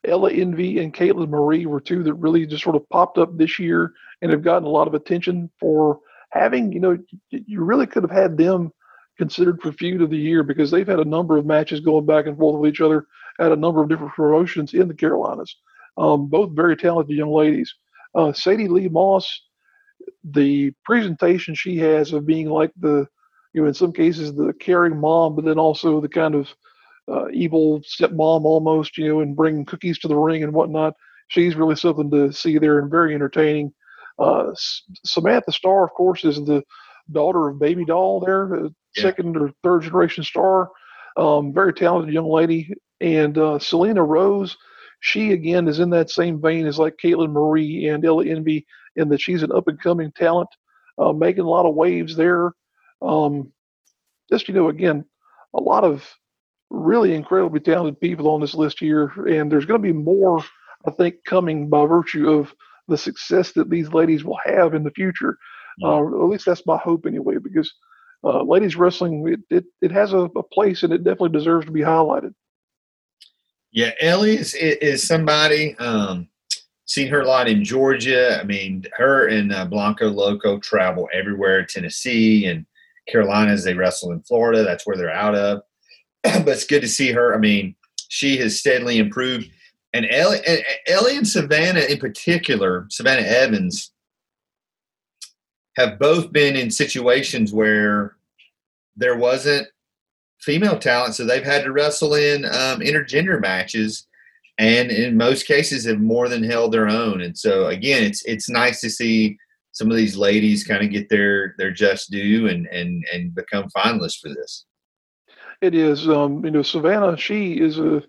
B: Ella Envy and Caitlin Marie were two that really just sort of popped up this year and have gotten a lot of attention for having, you know, you really could have had them considered for feud of the year because they've had a number of matches going back and forth with each other at a number of different promotions in the Carolinas. Um, both very talented young ladies. Uh, Sadie Lee Moss, the presentation she has of being like the, you know, in some cases the caring mom, but then also the kind of uh, evil stepmom almost, you know, and bring cookies to the ring and whatnot. She's really something to see there and very entertaining. Uh, Samantha Starr, of course, is the daughter of Baby Doll there, yeah. second or third generation star. Um, very talented young lady. And uh, Selena Rose, she again is in that same vein as like Caitlin Marie and Ella Envy, in that she's an up and coming talent, uh, making a lot of waves there. Um, just, you know, again, a lot of really incredibly talented people on this list here. And there's going to be more, I think, coming by virtue of the success that these ladies will have in the future. Uh, at least that's my hope anyway, because uh, ladies wrestling it, it, it has a, a, place and it definitely deserves to be highlighted.
A: Yeah, Ellie is, is somebody. Um, seen her a lot in Georgia. I mean, her and uh, Blanco Loco travel everywhere. Tennessee and Carolinas. They wrestle in Florida. That's where they're out of. but it's good to see her. I mean, she has steadily improved. And Ellie, Ellie and Savannah in particular, Savannah Evans, have both been in situations where there wasn't female talent, so they've had to wrestle in um, intergender matches, and in most cases have more than held their own. And so again, it's it's nice to see some of these ladies kind of get their their just due and and and become finalists for this.
B: It is, um, you know, Savannah. She is a, you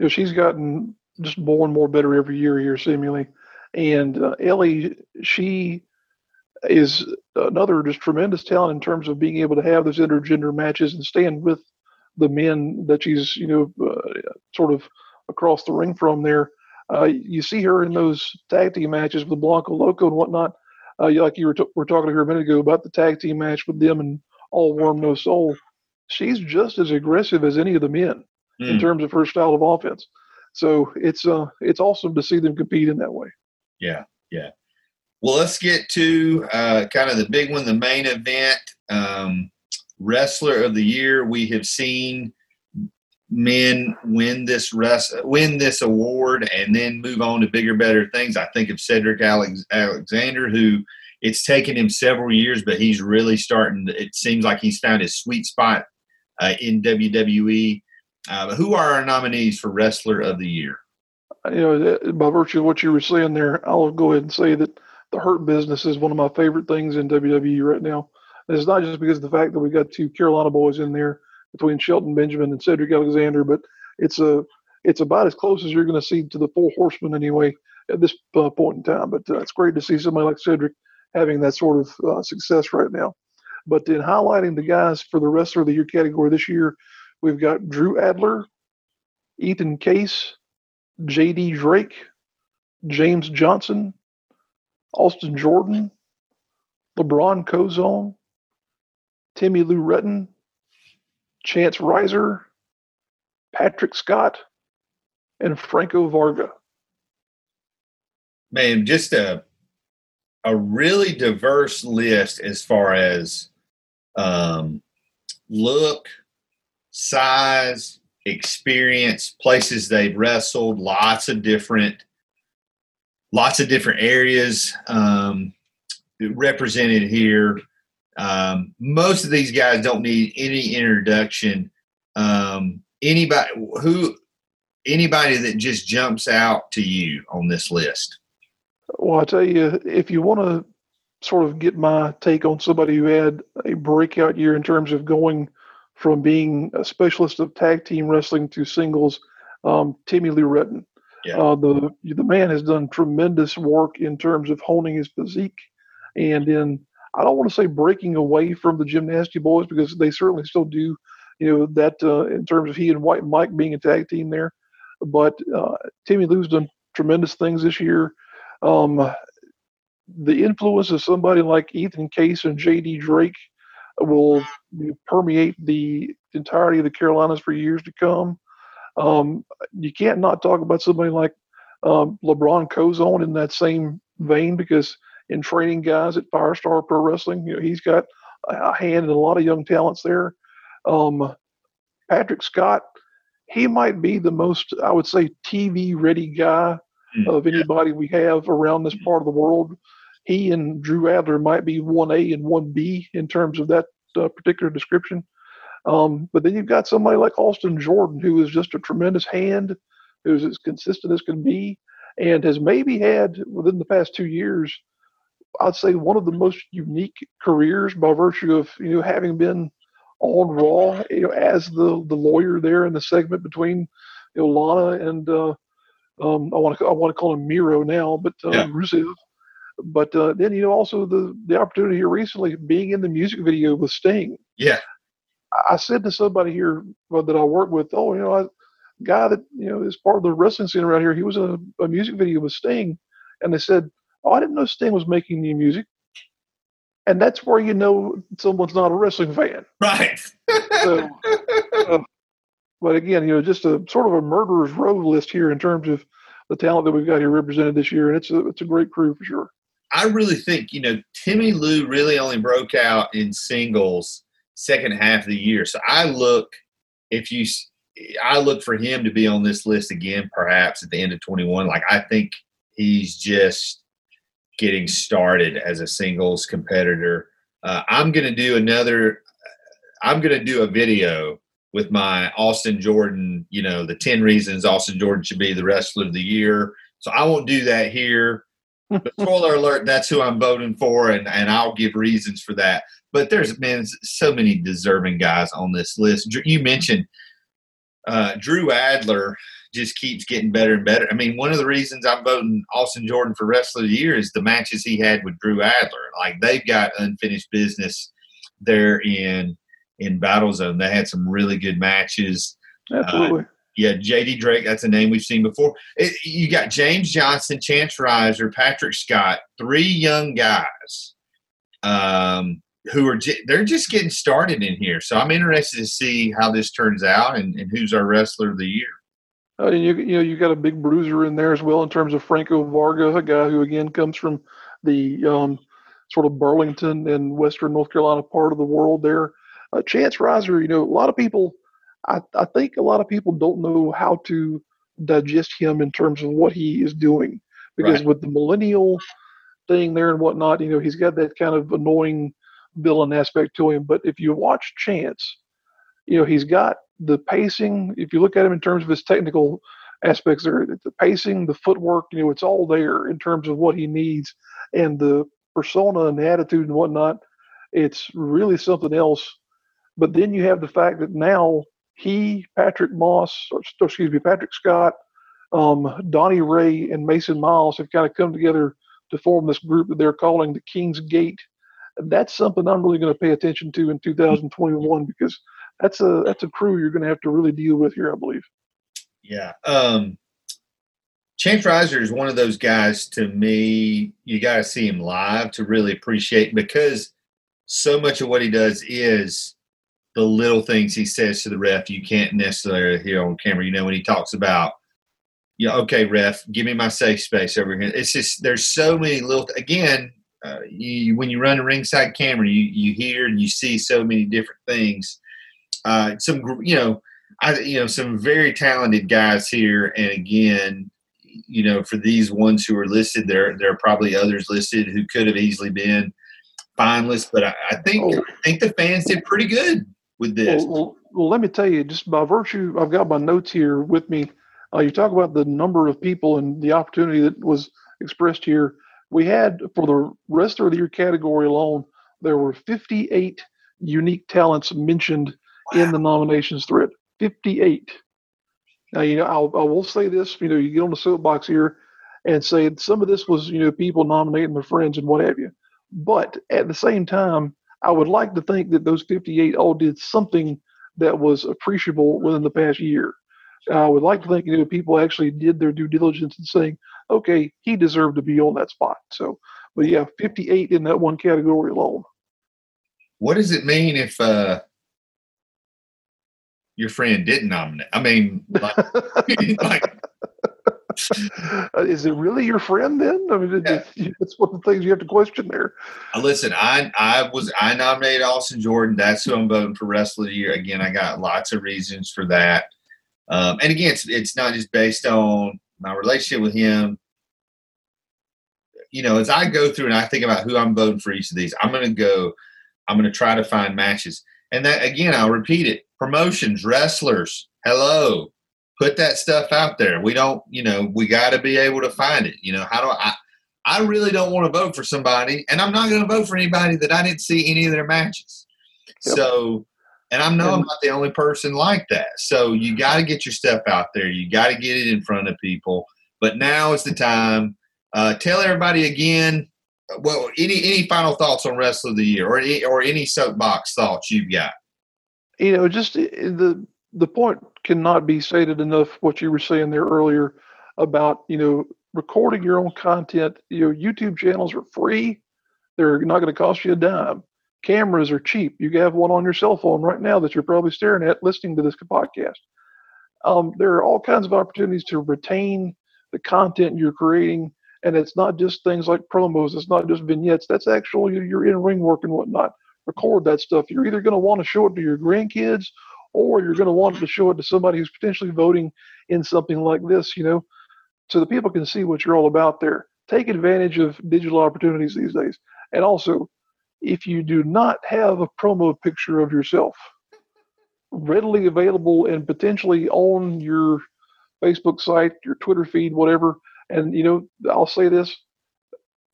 B: know, she's gotten just more and more better every year here, seemingly. And uh, Ellie, she is another just tremendous talent in terms of being able to have those intergender matches and stand with the men that she's you know uh, sort of across the ring from there. Uh, you see her in those tag team matches with Blanco Loco and whatnot. Uh, like you were, t- were talking to her a minute ago about the tag team match with them and All Worm No Soul. She's just as aggressive as any of the men mm. in hmm. terms of her style of offense. So it's uh it's awesome to see them compete in that way.
A: Yeah, yeah. Well, let's get to uh, kind of the big one, the main event. Um, wrestler of the year. We have seen men win this rest, win this award, and then move on to bigger, better things. I think of Cedric Alex, Alexander, who it's taken him several years, but he's really starting. To, it seems like he's found his sweet spot uh, in WWE. Uh, who are our nominees for Wrestler of the Year?
B: You know, by virtue of what you were saying there, I'll go ahead and say that the hurt business is one of my favorite things in WWE right now. And it's not just because of the fact that we got two Carolina boys in there between Shelton Benjamin and Cedric Alexander, but it's a it's about as close as you're going to see to the Four Horsemen anyway at this uh, point in time. But uh, it's great to see somebody like Cedric having that sort of uh, success right now. But in highlighting the guys for the Wrestler of the Year category this year, we've got Drew Adler, Ethan Case, J.D. Drake, James Johnson, Austin Jordan, LeBron Kozone, Timmy Lou Retton, Chance Riser, Patrick Scott, and Franco Varga.
A: Man, just a a really diverse list as far as um, look, size, experience, places they've wrestled, lots of different lots of different areas um, represented here. Um, most of these guys don't need any introduction. Um, anybody who anybody that just jumps out to you on this list.
B: Well, I tell you, if you want to sort of get my take on somebody who had a breakout year in terms of going from being a specialist of tag team wrestling to singles, um, Timmy Lou Retton. Yeah. Uh, the the man has done tremendous work in terms of honing his physique, and in I don't want to say breaking away from the Gymnasty Boys because they certainly still do, you know, that uh, in terms of he and White Mike being a tag team there. But uh, Timmy Lou's done tremendous things this year. Um, the influence of somebody like Ethan Case and J.D. Drake will permeate the entirety of the Carolinas for years to come. Um, you can't not talk about somebody like um, LeBron Kozone in that same vein because in training guys at Firestar Pro Wrestling, you know, he's got a hand in a lot of young talents there. Um, Patrick Scott, he might be the most, I would say, TV ready guy of anybody we have around this part of the world. He and Drew Adler might be 1A and 1B in terms of that uh, particular description. Um, but then you've got somebody like Austin Jordan, who is just a tremendous hand, who's as consistent as can be, and has maybe had within the past two years, I'd say one of the most unique careers by virtue of you know having been on Raw, you know, as the the lawyer there in the segment between you know, Lana and uh, um, I want to I want to call him Miro now, but uh, yeah. Rusev. But uh, then you know also the the opportunity here recently being in the music video with Sting.
A: Yeah,
B: I said to somebody here that I work with, oh, you know, a guy that you know is part of the wrestling scene around here. He was in a, a music video with Sting, and they said, oh, I didn't know Sting was making new music. and that's where you know someone's not a wrestling fan.
A: Right.
B: So, uh, but again, you know, just a sort of a murderer's row list here in terms of the talent that we've got here represented this year, and it's a it's a great crew for sure.
A: I really think you know Timmy Lou really only broke out in singles second half of the year. So I look if you I look for him to be on this list again, perhaps at the end of 21. Like I think he's just getting started as a singles competitor. Uh, I'm going to do another. I'm going to do a video with my Austin Jordan. You know, the 10 reasons Austin Jordan should be the wrestler of the year. So I won't do that here. But spoiler alert, that's who I'm voting for, and, and I'll give reasons for that. But there's been so many deserving guys on this list. You mentioned uh, Drew Adler just keeps getting better and better. I mean, one of the reasons I'm voting Austin Jordan for Wrestler of the Year is the matches he had with Drew Adler. Like they've got unfinished business there in in Battle Zone. They had some really good matches.
B: Absolutely. Uh,
A: yeah, JD Drake, that's a name we've seen before. It, you got James Johnson, Chance Riser, Patrick Scott, three young guys um, who are j- they're just getting started in here. So I'm interested to see how this turns out and, and who's our wrestler of the year.
B: Uh, you you know you got a big bruiser in there as well in terms of Franco Varga, a guy who again comes from the um, sort of Burlington and Western North Carolina part of the world. There, uh, Chance Riser, you know, a lot of people, I, I think a lot of people don't know how to digest him in terms of what he is doing because right. with the millennial thing there and whatnot, you know, he's got that kind of annoying villain aspect to him. But if you watch Chance, you know, he's got the pacing. If you look at him in terms of his technical aspects, there, the pacing, the footwork, you know, it's all there in terms of what he needs, and the persona and the attitude and whatnot. It's really something else. But then you have the fact that now he, Patrick Moss, or excuse me, Patrick Scott, um, Donnie Ray, and Mason Miles have kind of come together to form this group that they're calling the King's Gate that's something I'm really going to pay attention to in 2021 because that's a that's a crew you're going to have to really deal with here, I believe.
A: Yeah. Um, Chance Riser is one of those guys to me, you got to see him live to really appreciate because so much of what he does is the little things he says to the ref you can't necessarily hear on camera. You know, when he talks about, yeah, okay, ref, give me my safe space over here. It's just, there's so many little, again, uh, you, when you run a ringside camera, you, you hear and you see so many different things. Uh, some, you know, I, you know, some very talented guys here. And again, you know, for these ones who are listed, there there are probably others listed who could have easily been finalists. But I, I think oh. I think the fans did pretty good with this.
B: Well, well, well, let me tell you, just by virtue, I've got my notes here with me. Uh, you talk about the number of people and the opportunity that was expressed here we had for the rest of the year category alone, there were 58 unique talents mentioned wow. in the nominations thread. 58. Now, you know, I'll, I will say this, you know, you get on the soapbox here and say some of this was, you know, people nominating their friends and what have you. But at the same time, I would like to think that those 58 all did something that was appreciable within the past year. I would like to think, you know, people actually did their due diligence in saying, okay, he deserved to be on that spot. So, but yeah, 58 in that one category alone.
A: What does it mean if uh, your friend didn't nominate? I mean, like,
B: like is it really your friend then? I mean, yeah. it's one of the things you have to question there.
A: Uh, listen, I I was I nominated Austin Jordan. That's who I'm voting for wrestler of the year. Again, I got lots of reasons for that. Um, and again, it's it's not just based on my relationship with him. You know, as I go through and I think about who I'm voting for each of these, I'm going to go, I'm going to try to find matches. And that, again, I'll repeat it promotions, wrestlers, hello, put that stuff out there. We don't, you know, we got to be able to find it. You know, how do I, I really don't want to vote for somebody, and I'm not going to vote for anybody that I didn't see any of their matches. Yep. So, and I know I'm not the only person like that. So you got to get your stuff out there. You got to get it in front of people. But now is the time. Uh, tell everybody again. Well, any any final thoughts on Wrestler of the Year, or any, or any soapbox thoughts you've got?
B: You know, just the the point cannot be stated enough. What you were saying there earlier about you know recording your own content. You know, YouTube channels are free. They're not going to cost you a dime. Cameras are cheap. You have one on your cell phone right now that you're probably staring at listening to this podcast. Um, there are all kinds of opportunities to retain the content you're creating. And it's not just things like promos, it's not just vignettes. That's actually your in ring work and whatnot. Record that stuff. You're either going to want to show it to your grandkids or you're going to want to show it to somebody who's potentially voting in something like this, you know, so the people can see what you're all about there. Take advantage of digital opportunities these days. And also, if you do not have a promo picture of yourself readily available and potentially on your Facebook site, your Twitter feed, whatever, and you know, I'll say this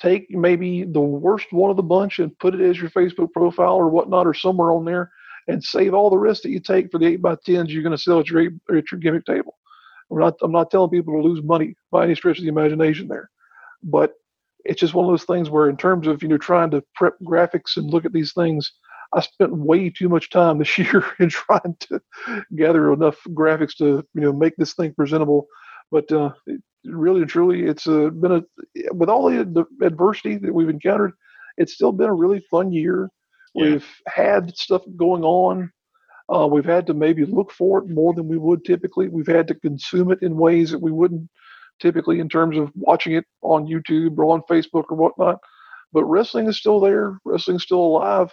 B: take maybe the worst one of the bunch and put it as your Facebook profile or whatnot or somewhere on there and save all the rest that you take for the 8 by 10s you're going to sell at your, at your gimmick table. I'm not, I'm not telling people to lose money by any stretch of the imagination there, but it's just one of those things where in terms of you know trying to prep graphics and look at these things i spent way too much time this year in trying to gather enough graphics to you know make this thing presentable but uh, really and truly it's uh, been a with all the, adversity that we've encountered it's still been a really fun year yeah. we've had stuff going on uh, we've had to maybe look for it more than we would typically we've had to consume it in ways that we wouldn't typically in terms of watching it on YouTube or on Facebook or whatnot. But wrestling is still there. Wrestling's still alive.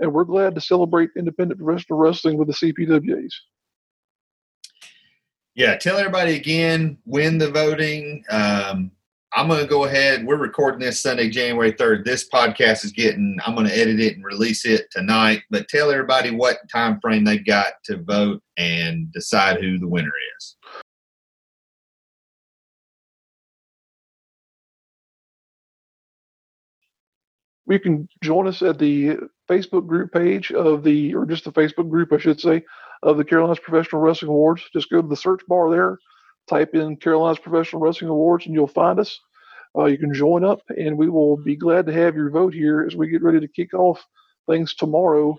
B: And we're glad to celebrate independent professional wrestling with the CPWAs.
A: Yeah, tell everybody again when the voting. Um, I'm going to go ahead. We're recording this Sunday, January 3rd. This podcast is getting. I'm going to edit it and release it tonight. But tell everybody what time frame they've got to vote and decide who the winner is.
B: you can join us at the Facebook group page of the, or just the Facebook group, I should say, of the Carolinas Professional Wrestling Awards. Just go to the search bar there, type in Carolinas Professional Wrestling Awards, and you'll find us. Uh, you can join up, and we will be glad to have your vote here as we get ready to kick off things tomorrow.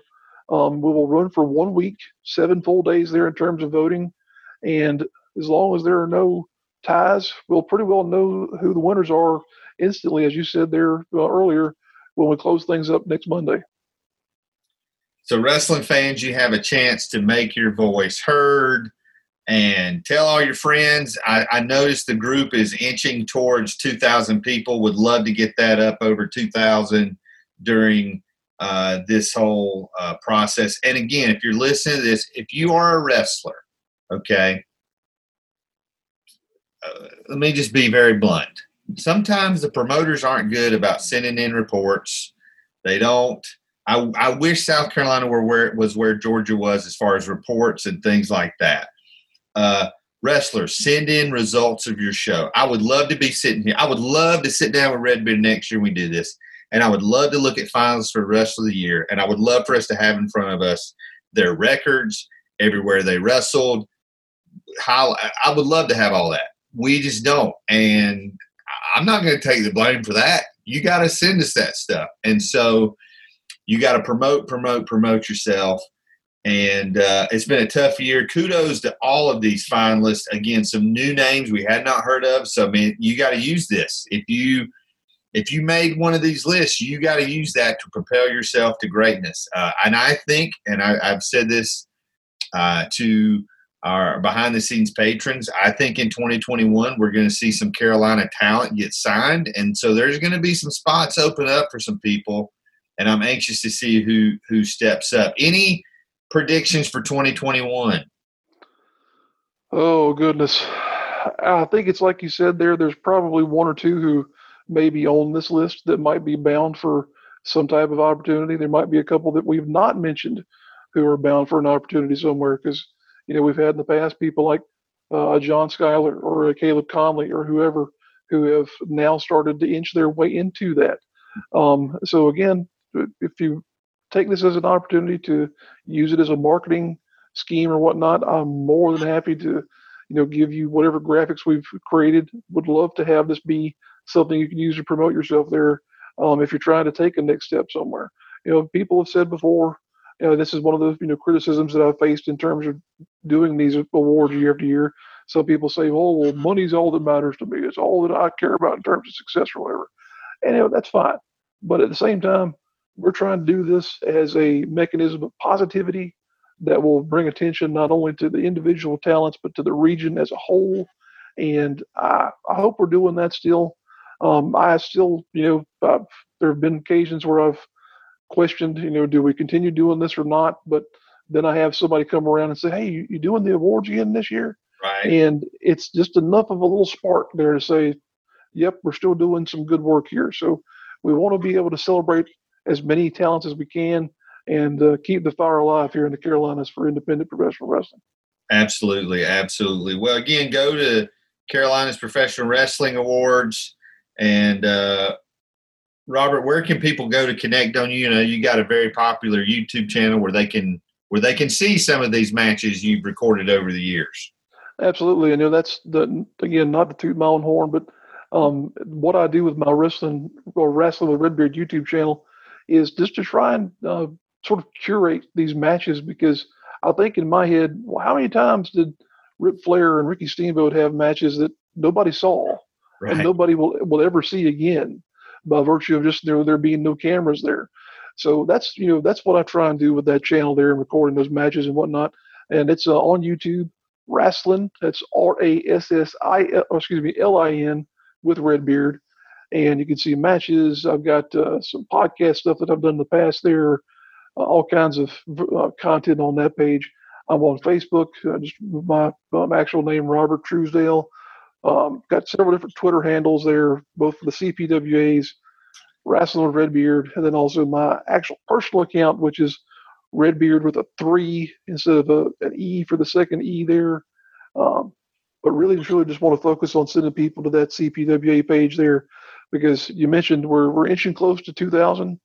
B: Um, we will run for one week, seven full days there in terms of voting. And as long as there are no ties, we'll pretty well know who the winners are instantly, as you said there uh, earlier when we close things up next Monday.
A: So, wrestling fans, you have a chance to make your voice heard and tell all your friends. I, I noticed the group is inching towards 2,000 people. Would love to get that up over 2,000 during uh, this whole uh, process. And again, if you're listening to this, if you are a wrestler, okay, uh, let me just be very blunt sometimes the promoters aren't good about sending in reports. They don't. I, I wish South Carolina were where it was where Georgia was as far as reports and things like that. Uh, wrestlers, send in results of your show. I would love to be sitting here. I would love to sit down with Red Beard next year we do this. And I would love to look at finals for the rest of the year. And I would love for us to have in front of us their records, everywhere they wrestled. How I would love to have all that. We just don't. And I'm not going to take the blame for that. You got to send us that stuff. And so you got to promote, promote, promote yourself. And uh, it's been a tough year. Kudos to all of these finalists. Again, some new names we had not heard of. So I mean, you got to use this. If you if you made one of these lists, you got to use that to propel yourself to greatness. Uh, and I think, and I, have said this uh, to our behind the scenes patrons. I think in 2021 we're going to see some Carolina talent get signed, and so there's going to be some spots open up for some people, and I'm anxious to see who who steps up. Any predictions for 2021?
B: Oh goodness, I think it's like you said there. There's probably one or two who may be on this list that might be bound for some type of opportunity. There might be a couple that we've not mentioned who are bound for an opportunity somewhere because you know, we've had in the past people like uh, John Skyler or Caleb Konley or whoever who have now started to inch their way into that. Um, so again, if you take this as an opportunity to use it as a marketing scheme or whatnot, I'm more than happy to, you know, give you whatever graphics we've created. Would love to have this be something you can use to promote yourself there. Um, if you're trying to take a next step somewhere, you know, people have said before, you know, this is one of the you know criticisms that I've faced in terms of doing these awards year after year. Some people say, "Oh, well, money's all that matters to me. It's all that I care about in terms of success or whatever," and you know, that's fine. But at the same time, we're trying to do this as a mechanism of positivity that will bring attention not only to the individual talents but to the region as a whole. And I, I hope we're doing that still. Um, I still, you know, I've, there have been occasions where I've questioned, you know, do we continue doing this or not? But then I have somebody come around and say, hey, you, you doing the awards again this year?
A: Right.
B: And it's just enough of a little spark there to say, yep, we're still doing some good work here. So we want to be able to celebrate as many talents as we can and uh, keep the fire alive here in the Carolinas for independent professional wrestling.
A: Absolutely, absolutely. Well, again, go to Carolinas Professional Wrestling Awards and uh, Robert, where can people go to connect on you? You know, you got a very popular YouTube channel where they can where they can see some of these matches you've recorded over the years.
B: Absolutely, I know that's the again not to toot my own horn, but um, what I do with my wrestling or wrestling with Redbeard YouTube channel is just to try and uh, sort of curate these matches because I think in my head, well, how many times did Ric Flair and Ricky Steamboat have matches that nobody saw right. and nobody will will ever see again by virtue of just there there being no cameras there. So that's you know that's what I try and do with that channel there and recording those matches and whatnot. And it's uh, on YouTube, wrestling. That's R A S S I oh, excuse me L I N with Redbeard, and you can see matches. I've got uh, some podcast stuff that I've done in the past there, uh, all kinds of uh, content on that page. I'm on Facebook, just my um, actual name, Robert Truesdale. Um, got several different Twitter handles there, both for the CPWAs, Wrestling with Redbeard, and then also my actual personal account, which is Redbeard with a three instead of a, an E for the second E there. Um, but really, truly, just want to focus on sending people to that CPWA page there because you mentioned we're we're inching close to 2,000.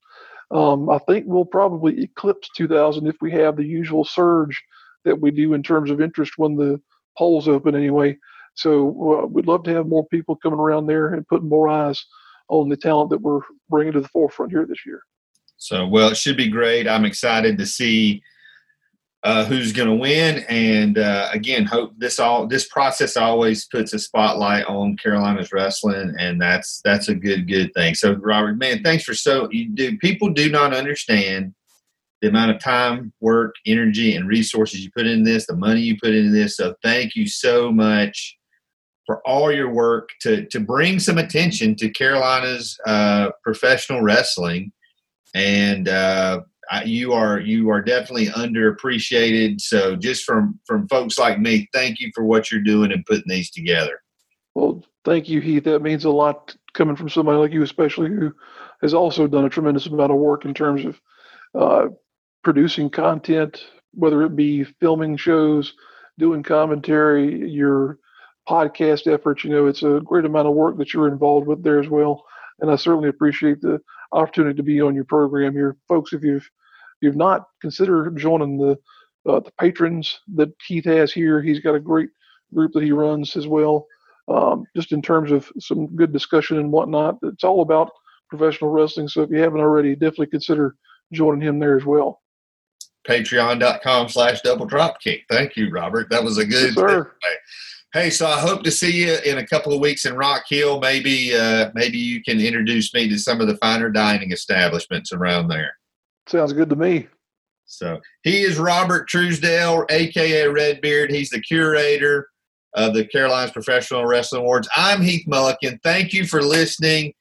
B: Um, I think we'll probably eclipse 2,000 if we have the usual surge that we do in terms of interest when the polls open anyway. So uh, we'd love to have more people coming around there and putting more eyes on the talent that we're bringing to the forefront here this year.
A: So, well, it should be great. I'm excited to see uh, who's going to win, and uh, again, hope this all this process always puts a spotlight on Carolina's wrestling, and that's that's a good good thing. So, Robert, man, thanks for so you do. People do not understand the amount of time, work, energy, and resources you put in this, the money you put into this. So, thank you so much for all your work to to bring some attention to Carolina's uh, professional wrestling, and uh, you are you are definitely underappreciated. So just from from folks like me, thank you for what you're doing and putting these together.
B: Well, thank you, Heath. That means a lot coming from somebody like you, especially who has also done a tremendous amount of work in terms of uh, producing content, whether it be filming shows, doing commentary, your podcast efforts. You know, it's a great amount of work that you're involved with there as well. And I certainly appreciate the opportunity to be on your program here, folks. If you've you've not considered joining the uh, the patrons that Keith has here, he's got a great group that he runs as well. Um, just in terms of some good discussion and whatnot, it's all about professional wrestling. So if you haven't already, definitely consider joining him there as well.
A: Patreon.com slash double drop kick. Thank you, Robert. That was a good. Yes, Hey, so I hope to see you in a couple of weeks in Rock Hill. Maybe, uh, maybe you can introduce me to some of the finer dining establishments around there.
B: Sounds good to me.
A: So he is Robert Truesdale, aka Redbeard. He's the curator of the Carolinas Professional Wrestling Awards. I'm Heath Mulliken. Thank you for listening.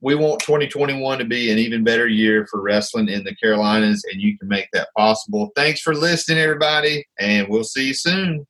A: We want 2021 to be an even better year for wrestling in the Carolinas, and you can make that possible. Thanks for listening, everybody, and we'll see you soon.